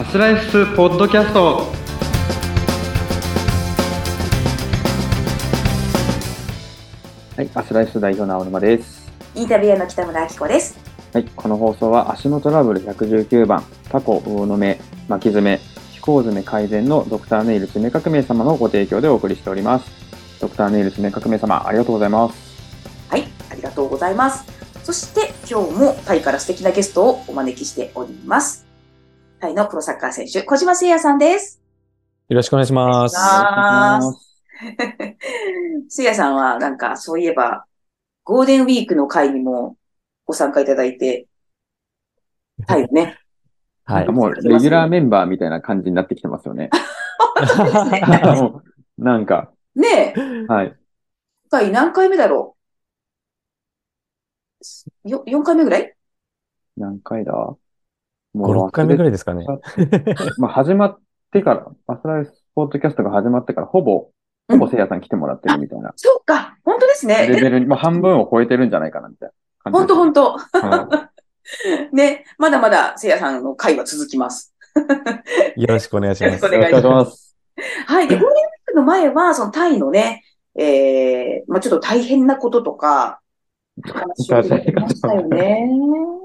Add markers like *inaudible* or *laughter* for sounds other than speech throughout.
アスライスポッドキャストはい、アスライス代表の青沼です。インタビュアーの北村明子です。はい、この放送は足のトラブル119番、タコ、魚の目、巻き爪、飛行爪改善のドクターネイル爪革命様のご提供でお送りしております。ドクターネイル爪革命様、ありがとうございます。はい、ありがとうございます。そして今日もタイから素敵なゲストをお招きしております。タイのプロサッカー選手、小島誠也さんです。よろしくお願いします。あー誠也さんはなんかそういえば、ゴールデンウィークの会にもご参加いただいて、タイね。はい。もう、レギュラーメンバーみたいな感じになってきてますよね。*laughs* もうなんか、ねえ、はい。今回何回目だろう？よ ?4 回目ぐらい？何回だ？も5、6回目ぐらい。ですかね。まあ、始まってから、アスライスポッドキャストが始まってから、ほぼ、ほぼせいやさん来てもらってるみたいなそうか、本当ですね。レベルに、まあ、半分を超えてるんじゃないかな、みたいな感じ本当。本当はいね、まだまだせいやさんの会は続きます。よろしくお願いします。よろしくお願いします。はい。で、ゴールデンウィークの前は、そのタイのね、えー、まあちょっと大変なこととか、*laughs* 話をしてましたよね。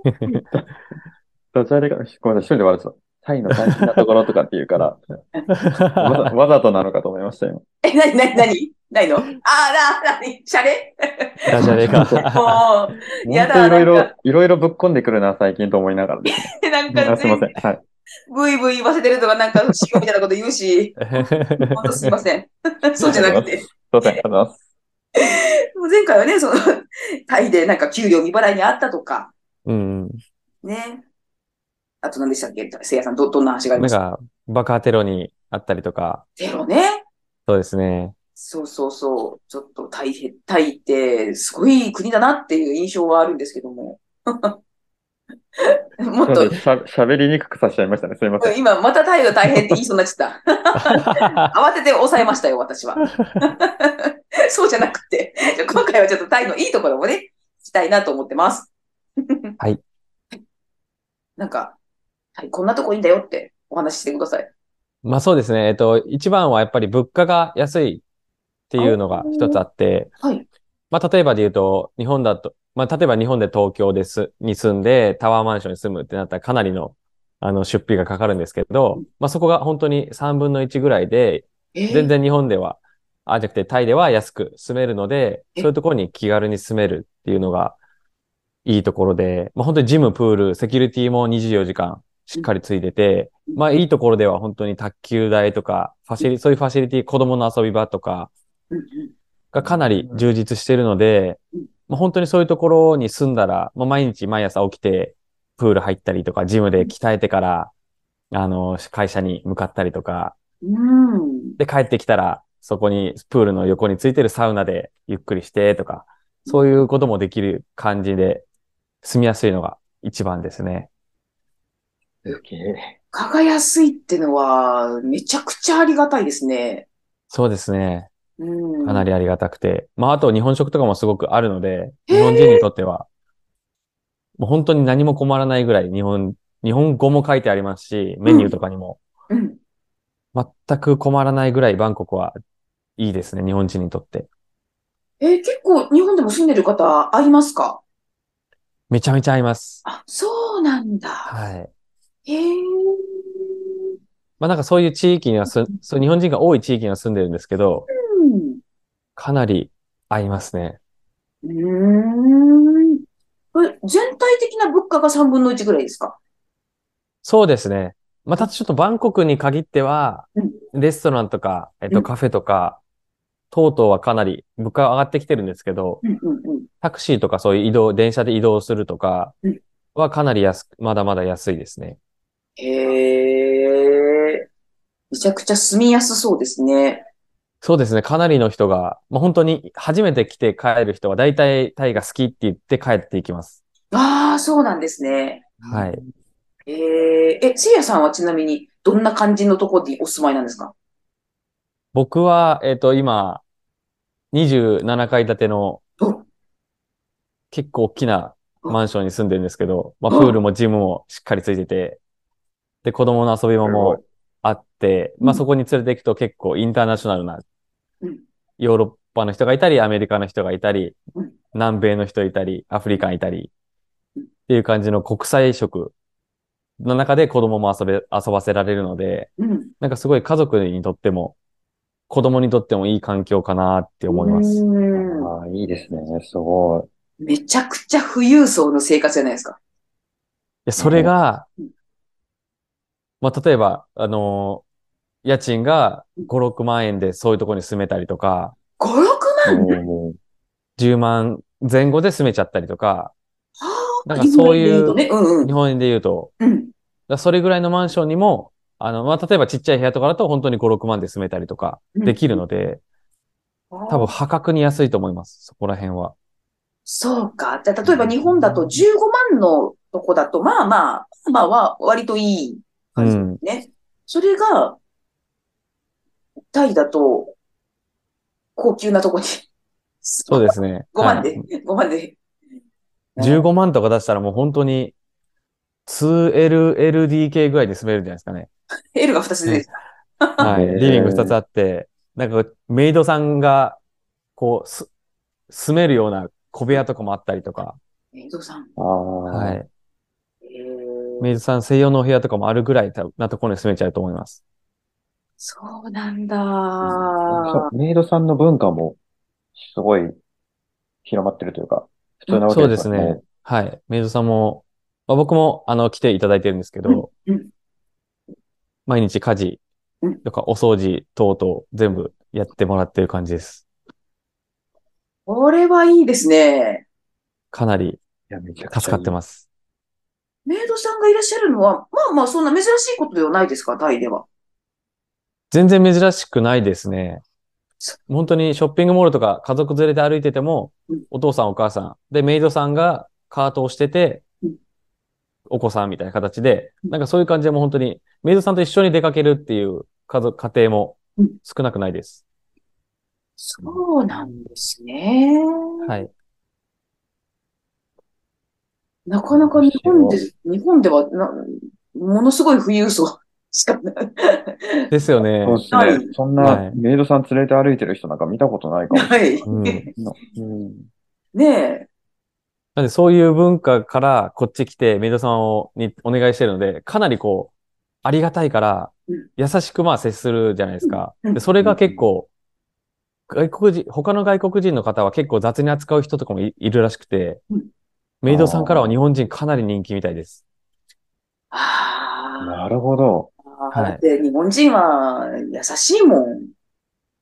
*laughs* *laughs* どちらでか、ごめんなさい、一人で笑ってた。タイの大変なところとかって言うから、わざわざとなのかと思いましたよ。え、なになになに？ないの？あーな、なに？シャレ？ダジャレが。もう、やだ本当いろいろいろいろぶっ込んでくるな、最近と思いながら。*laughs* なんかあすいません。はい。ブイブイ言わせてるとか、なんか、しよみたいなこと言うし、ほんとすいません。*laughs* そうじゃなくて。すいません、ありがとうございます。もう前回はね、その、タイでなんか給料未払いにあったとか、うん。ね。あと何でしたっけ？せいやさん、ど、どんな話がありました？なんか、爆破テロにあったりとか、テロね？そうですね。そうそうそう。ちょっと大変、タイってすごい国だなっていう印象はあるんですけども。*laughs* もっと、しゃ喋りにくくさせちゃいましたね。すいません。今またタイが大変って言いそうになっちゃった。*laughs* 慌てて抑えましたよ、私は。*laughs* そうじゃなくて、じゃあ今回はちょっとタイのいいところもね、聞きたいなと思ってます。はい。なんか、はい、こんなとこいいんだよってお話ししてください。まあそうですね。えっと、一番はやっぱり物価が安いっていうのが一つあって、はい。まあ例えばで言うと、日本だと、まあ例えば日本で東京です、に住んでタワーマンションに住むってなったらかなりの、あの、出費がかかるんですけど、まあそこが本当に3分の1ぐらいで、えー全然日本では、あ、じゃなくてタイでは安く住めるので、えそういうところに気軽に住めるっていうのがいいところで、まあ本当にジム、プール、セキュリティも24時間しっかりついてて、うん。まあいいところでは本当に卓球台とか、ファシリ、そういうファシリティ、子供の遊び場とかがかなり充実しているのでうん、まあ本当にそういうところに住んだら、まあ毎日毎朝起きて、プール入ったりとか、ジムで鍛えてから、あの、会社に向かったりとか、うん。で、帰ってきたら、そこに、プールの横についてるサウナでゆっくりしてとか、そういうこともできる感じで、住みやすいのが一番ですね。蚊が安いってのは、めちゃくちゃありがたいですね。そうですね。かなりありがたくて。まあ、あと日本食とかもすごくある。ので、日本人にとっては、もう本当に何も困らないぐらい日本、日本語も書いてありますし、メニューとかにも、うん。全く困らないぐらいバンコクはいいですね、日本人にとって。えー結構日本でも住んでる。方会いますかめちゃめちゃ合います。あ、そうなんだ。はい。へえ。まあなんかそういう地域にはす、そう日本人が多い地域には住んでるんですけど、うん。かなり合いますね。うーん。全体的な物価が3分の1ぐらいですか？そうですね。またちょっとバンコクに限ってはうん、レストランとか、えっうんとカフェとか、等々はかなり物価が上がってきてるんですけど、うんうんうん。タクシーとかそういう移動、電車で移動するとかうんはかなり安く、まだまだ安いですね。へえ。めちゃくちゃ住みやすそうですね。そうですね。かなりの人が、まあ、本当に初めて来て帰る人は大体タイが好きって言って帰っていきます。ああ、そうなんですね。はい。えー、え、せいやさんはちなみにどんな感じのところにお住まいなんですか？僕は、えっと、今、27階建てのお結構大きなマンションに住んでるんですけど、まあ、うんプールもジムもしっかりついてて、で、子供の遊び場もあって、まあうんそこに連れて行くと結構インターナショナルなうん、ヨーロッパの人がいたり、アメリカの人がいたりうん、南米の人いたり、アフリカンいたり、うんっていう感じの国際色の中で子供も遊べ、遊ばせられるので、うん。なんかすごい家族にとっても、子供にとってもいい環境かなって思います。うんああ、いいですね。すごい。めちゃくちゃ富裕層の生活じゃないですか。や、それがうん、まあ、例えば、あのー家賃が5、6万円でそういうところに住めたりとか、5、6万？も10万前後で住めちゃったりとか、はあなんかそういう日本円で言。うんうん日。本円で言うと、それぐらいのマンションにも、あの、まあ、例えばちっちゃい部屋とかだと本当に5、6万で住めたりとかできるので、多分破格に安いと思います。そこら辺は。そうか。じゃあ、例えば日本だと15万のとこだと、まあまあ、まあは割といい感じですね。それが、タイだと、高級なとこに。そうですね。*laughs* 5万はいで、5万で。15万とか出したらもう本当に 2LLDK ぐらいで住めるんじゃないですかね。L が2つで。はい。*laughs* リビング2つあって、なんかメイドさんが、こう、す、住めるような小部屋とかもあったりとか、メイドさん。ああ、はい。えーメイドさん専用のお部屋とかもあるぐらいなところに住めちゃうと思います。そうなんだ。そうメイドさんの文化もすごい広まってるというか、普通なわけそうでからですすね。。はい。メイドさんも、まあ、僕も、あの、来ていただいてるんですけど、うん毎日家事うんとかお掃除等々全部やってもらってる感じです。これはいいですね。かなり助かってます。メイドさんがいらっしゃるのは、まあまあ、そんな珍しいことではないですか、タイでは。全然珍しくないですねそ。本当にショッピングモールとか家族連れで歩いててもうん、お父さんお母さん、で、メイドさんがカートをしててうん、お子さんみたいな形で、なんかそういう感じでもう本当に、メイドさんと一緒に出かけるっていう家族、家庭もうん少なくないです。そうなんですね。はい。なかなか日本で、日本ではな、ものすごい富裕層しかない。*laughs* ですよねそう。ですはいね。そんはないメイドさん連れて歩いてる人なんか見たことないかもしはい。うんれない。うんねえ。なんでそういう文化からこっち来てメイドさんをにお願いしてるので、かなりこう、ありがたいからうん、優しくまあ接するじゃないですか。うんで、それが結構、外国人、他の外国人の方は結構雑に扱う人とかもいいるらしくてうん、メイドさんからは日本人かなり人気みたいです。あなるほど。あ。はい日本人は優しいもん。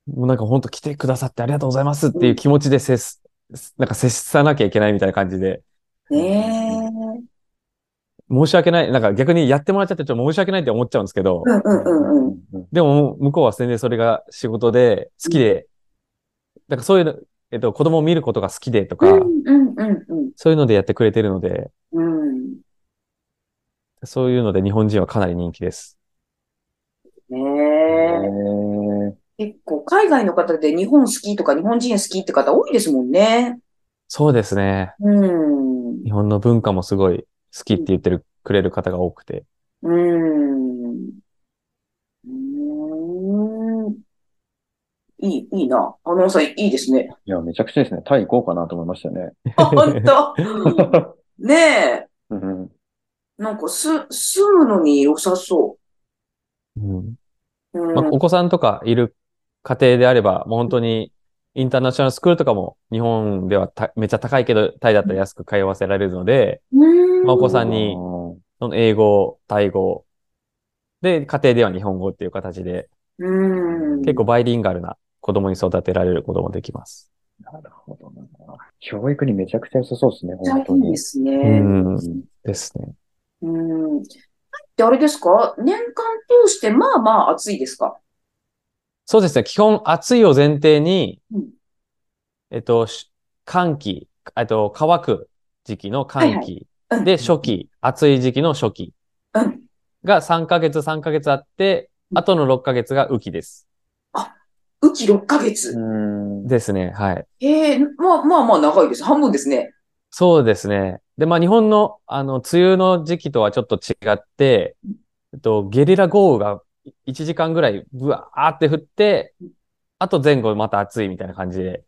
もうなんか本当来てくださってありがとうございますっていう気持ちで接す、なんか接さなきゃいけないみたいな感じで、ねえ。申し訳ない、なんか逆にやってもらっちゃってちょっと申し訳ないって思っちゃうんですけど、うんうんうんうん。うんでも、向こうは全然それが仕事で好きで、なんかそういうの、えっと、子供を見ることが好きでとか。そういうのでやってくれてるので、うん。そういうので日本人はかなり人気です。ねへえ。ー結構海外の方で日本好きとか日本人好きって方多いですもんね。そうですね。うん。日本の文化もすごい好きって言ってる、くれる方が多くて。うん。うん。いい、いいな。あのさん、いいですね。いや、めちゃくちゃですね。タイ行こうかなと思いましたね。あ、本当？*laughs* ねえ。うんなんか、す、住むのに良さそうんう。うん。まあ、お子さんとかいる家庭であれば、もう本当にインターナショナルスクールとかも日本ではためっちゃ高いけど、タイだったら安く通わせられるので、うんまあお子さんに英語、タイ語、で、家庭では日本語っていう形で、うん。結構バイリンガルな子供に育てられることもできます。なるほどな。教育にめちゃくちゃ良さそうですね、めっちゃ本当にいいで。すうね。ん。ですね。うん。で、あれですか？年間通して、まあまあ暑いですか？そうですね。基本暑いを前提にうん、えっと、し寒気、えっと、乾く時期の寒気、うんで、初期、暑い時期の初期うん。が3ヶ月3ヶ月あって、あとの6ヶ月が雨季です。雨季6ヶう月。ん。ですね。はい。ええまあまあまあ長いです。半分ですね。そうですね。で、まあ日本の、あの、梅雨の時期とはちょっと違って、えっと、ゲリラ豪雨が1時間ぐらいブワーって降って、あと前後また暑いみたいな感じで、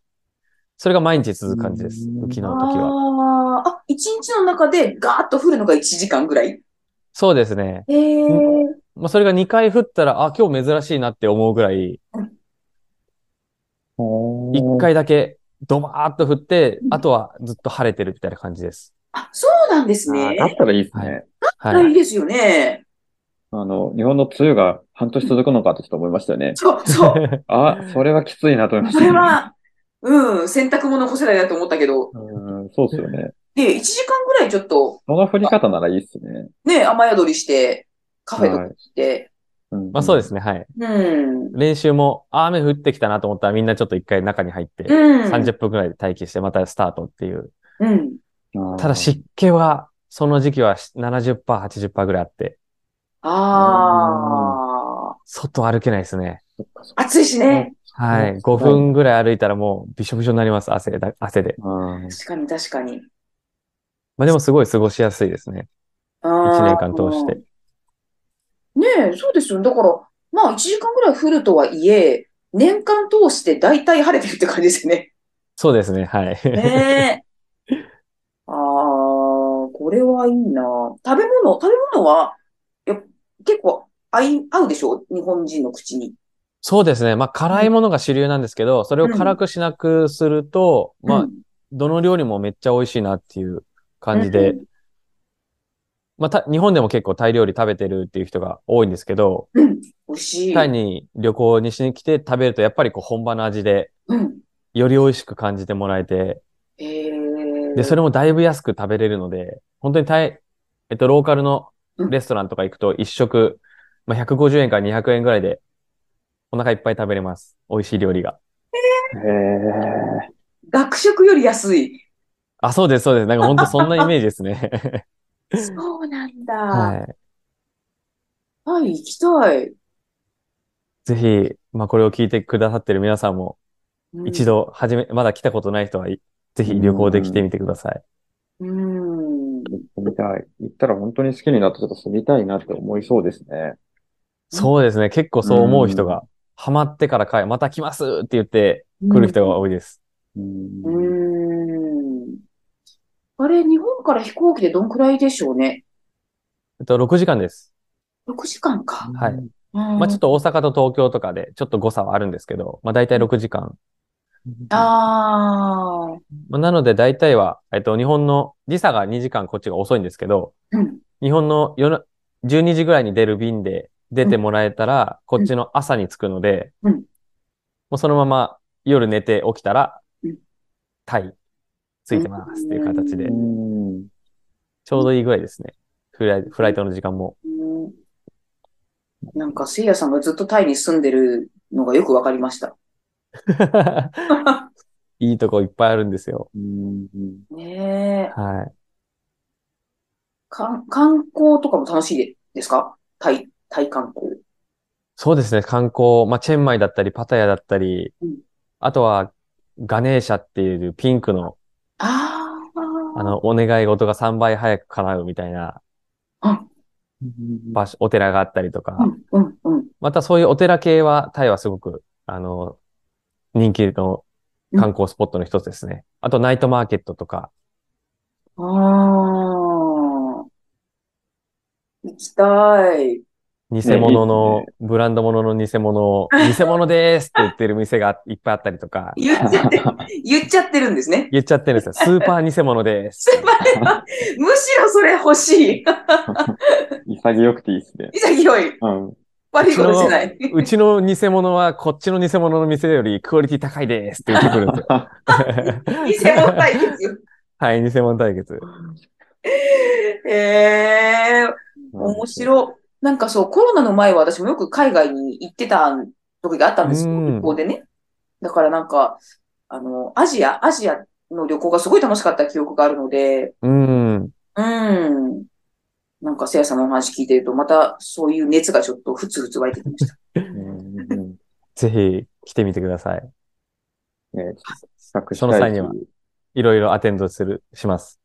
それが毎日続く感じです。うん雪の時は。ああ、あ、一日の中でガーッと降るのが1時間ぐらい？そうですね。へえ。まあ、それが2回降ったら、あ、今日珍しいなって思うぐらい、1回だけドバーっと降って、あとはずっと晴れてるみたいな感じです。あ、そうなんですね。だったらいいですね。はい。いいですよね。あの、日本の梅雨が半年続くのかってちょっと思いましたよね。そう、そう。*laughs* あ、それはきついなと思いましそた、れは、うん、洗濯物干せないなと思ったけど、うん、そうですよね。で、1時間ぐらいちょっと、その降り方ならいいっすね。ね、雨宿りして、カフェとか行って、うんまあそうですね、はい。うん。練習も、あ雨降ってきたなと思ったらみんなちょっと一回中に入って、うん。30分くらいで待機してまたスタートっていう。うん。ただ湿気は、その時期は70%、80%ぐらいあって、ああ、外歩けないですね。暑いしね。はい。うん5分ぐらい歩いたらもうびしょびしょになります、汗で、汗で。うん確かに確かに。まあでもすごい過ごしやすいですね。一1年間通して。。ねえ、そうですよ。だから、まあ1時間ぐらい降るとはいえ、年間通して大体晴れてるって感じですよね。そうですね、はい。ねえ。*laughs* ああ、これはいいな。食べ物、食べ物は、や結構合い、合うでしょ？日本人の口に。そうですね。まあ辛いものが主流なんですけど、それを辛くしなくすると、まあうん、どの料理もめっちゃ美味しいなっていう感じで、うんまあた、日本でも結構タイ料理食べてるっていう人が多いんですけど、うん、美味しい。タイに旅行にしに来て食べるとやっぱりこう本場の味で、うん。より美味しく感じてもらえて、へえ。で、それもだいぶ安く食べれるので、本当にタイ、えっと、ローカルのレストランとか行くと一食、まあ、150円から200円ぐらいでお腹いっぱい食べれます。美味しい料理が。へえ。学食より安い。あ、そうです、そうです。なんか本当そんなイメージですね。そうなんだ。はい。はい、行きたい。ぜひ、まあ、これを聞いてくださってる皆さんも、うん一。度、はじめ、まだ来たことない人は、いぜひ旅行で来てみてください。うん。行ってみたい。行ったら本当に好きになってちょっと住みたいなって思いそうですね。そうですね。結構そう思う人が、ハマってから帰、また来ますって言って来る人が多いです。うんうん。あれ、日本から飛行機でどんくらいでしょうね？えっと、6時間です。6時間か。はい。うんまあ、ちょっと大阪と東京とかで、ちょっと誤差はあるんですけど、まあ、大体6時間。ああ、まあ、なので、大体は、えっと、日本の時差が2時間こっちが遅いんですけど、うん。日本の夜な12時ぐらいに出る便で出てもらえたら、こっちの朝に着くので、うんもうそのまま夜寝て起きたらうん、タイ、着いてますっていう形でう、んちょうどいいぐらいですね。フライフライトの時間も。うんなんか、せいやさんがずっとタイに住んでるのがよくわかりました。*laughs* いいとこいっぱいあるんですよ。うんねえ。はい。かん観光とかも楽しいですか？タイ、タイ観光。そうですね。観光、まあ、チェンマイだったり、パタヤだったりうん、あとは、ガネーシャっていうピンクの、ああ。あの、お願い事が3倍早く叶うみたいな場所、お寺があったりとか、うん、うん、うん。またそういうお寺系は、タイはすごく、あの、人気の観光スポットの一つですね。あと、ナイトマーケットとか、ああ。行きたい。偽物ねのブランド物の偽物を、*laughs* 偽物ですって言ってる店がいっぱいあったりとか、言っちゃって、言っちゃってるんですね。言っちゃってるんですよ。スーパー偽物です。むしろそれ欲しい。*laughs* 潔くていいですね。潔い。うん。悪いことしてない。うちの偽物はこっちの偽物の店よりクオリティ高いですって言ってくるんですよ。*laughs* 偽物対決。はい、偽物対決。へえ、面白い。なんかそう、コロナの前は私もよく海外に行ってた時があったんですよ、うん旅行でね。だからなんか、あの、アジア、アジアの旅行がすごい楽しかった記憶があるので、うん。うん。なんか、せやさんのお話聞いてると、またそういう熱がちょっとふつふつ湧いてきました。*laughs* ぜひ来てみてください。ね、その際にはいろいろアテンドする、します。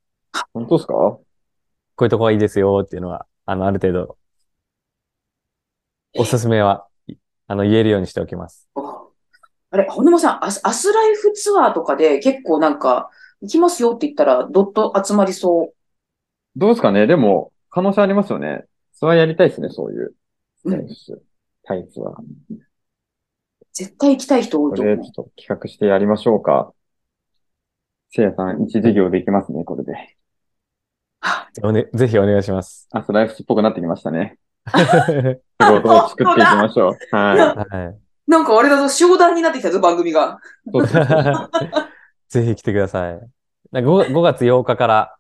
本当ですかこういうとこがいいですよっていうのは、あの、ある程度おすすめは、いあの、言えるようにしておきます。ああれ、本沼さん、アスアスライフツアーとかで結構なんか、行きますよって言ったら、ドット集まりそう。どうですかねでも、可能性ありますよね。ツアーやりたいですね、そういう。うんタイツアー。絶対行きたい人多いと思うこれちょっ。と企画してやりましょうか。せいやさん、一事業できますね、これで。ね、ぜひお願いします。あ、スライフスっぽくなってきましたね。*laughs* 仕事を作っていきましょう。ははい。なんかあれだぞ、商談になってきたぞ、番組が。*laughs* ぜひ来てください。なんか 5, 5月8日から、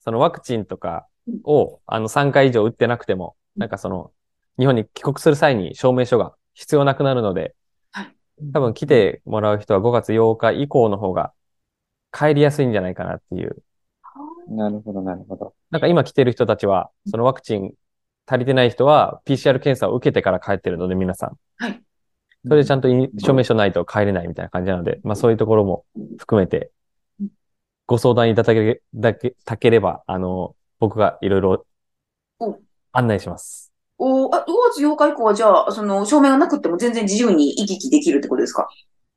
そのワクチンとかを、あの、3回以上打ってなくても、なんかその、日本に帰国する際に証明書が必要なくなるのではい、多分来てもらう人は5月8日以降の方が帰りやすいんじゃないかなっていう。なるほど、なるほど。なんか今来てる人たちは、そのワクチン足りてない人は PCR 検査を受けてから帰ってるので、皆さん。はい。それでちゃんとい証明書ないと帰れないみたいな感じなので、まあそういうところも含めてうん、ご相談いただけだけたければ、あの、僕がいろいろお案内します。おあ、5月8日以降はじゃあ、その、証明がなくても全然自由に行き来できるってことですか？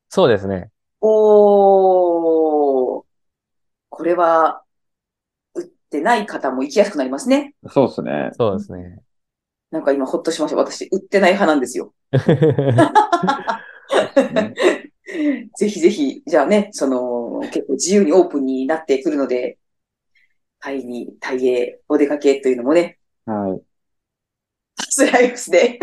そうですね。おー、これは、打ってない方も行きやすくなりますね。そうですね。そうですね。なんか今ほっとしました。私、打ってない派なんですよ。*laughs* ぜひぜひ、じゃあね、その、結構自由にオープンになってくるので、タイに、タイへお出かけというのもね、はスライフスで。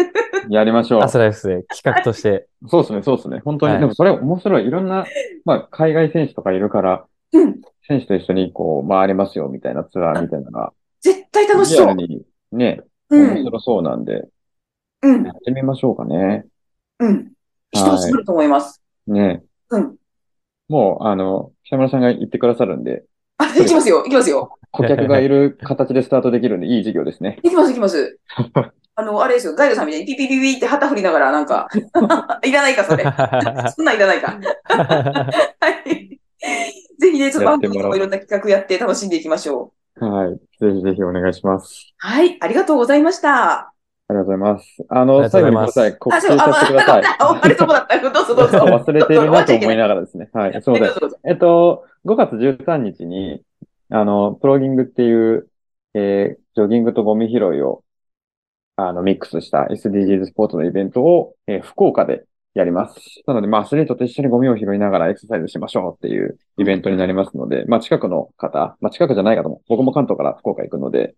い。やりましょうア。スライフスで企画として、そうですね、そうですね。本当に、はいでもそれ面白い。いろんな、まあ、海外選手とかいるから、うん。選手と一緒にこう、回れますよ、みたいなツアーみたいなのが、絶対楽しそう。にね、うん。面白そうなんで、うんや。ってみましょうかね。うん。人集まると思います。ね。うん。もう、あの、北村さんが言ってくださるんで、あ、行きますよ。行きますよ。顧客がいる形でスタートできるんで、いい事業ですね。行きます、行きます。*laughs* あの、あれですよ。ガイドさんみたいにピピピピって旗振りながら、なんか、*laughs* いらないか、それ。*laughs* そんなんいらないか。はい。ぜひね、ちょっと番組でもいろんな企画やって楽しんでいきましょう。はい。ぜひぜひお願いします。はい。ありがとうございました。ありがとうございます。あありの、最がとうございます後にください。告あ、知させてください。あ、あれそこだった。どうぞどうぞ。あ忘れているなと思いなながらですね。はい。すみません。どうぞどうぞ。えっと、5月13日に、あの、プロギングっていう、えージョギングとゴミ拾いを、あの、ミックスした SDGs スポーツのイベントを、えー福岡でやります。なので、まあ、アスリートと一緒にゴミを拾いながらエクササイズしましょうっていうイベントになりますので、まあ、近くの方、まあ、近くじゃない方も、僕も関東から福岡行くので、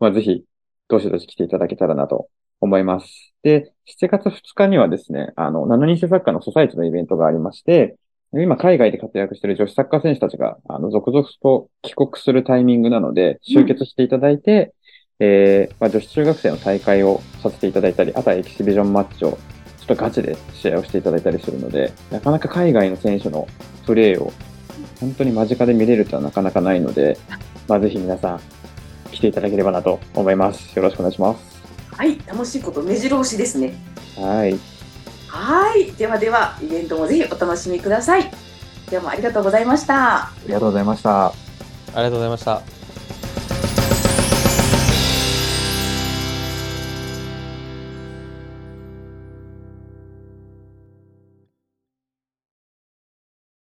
まあ、ぜひ、どしどし来ていただけたらなと思います。で、7月2日にはですね、あの、7人制サッカーのソサイチのイベントがありまして、今、海外で活躍している女子サッカー選手たちが、あの、続々と帰国するタイミングなので、集結していただいて、えーまあ、女子中学生の大会をさせていただいたり、あとはエキシビジョンマッチを、とガチで試合をしていただいたりするので、なかなか海外の選手のプレーを本当に間近で見れるとはなかなかないので、まあ、ぜひ皆さん来ていただければなと思います。よろしくお願いします。はい。楽しいこと目白押しですね。はい。はい。ではでは、イベントもぜひお楽しみください。ではもうありがとうございました。ありがとうございました。ありがとうございました。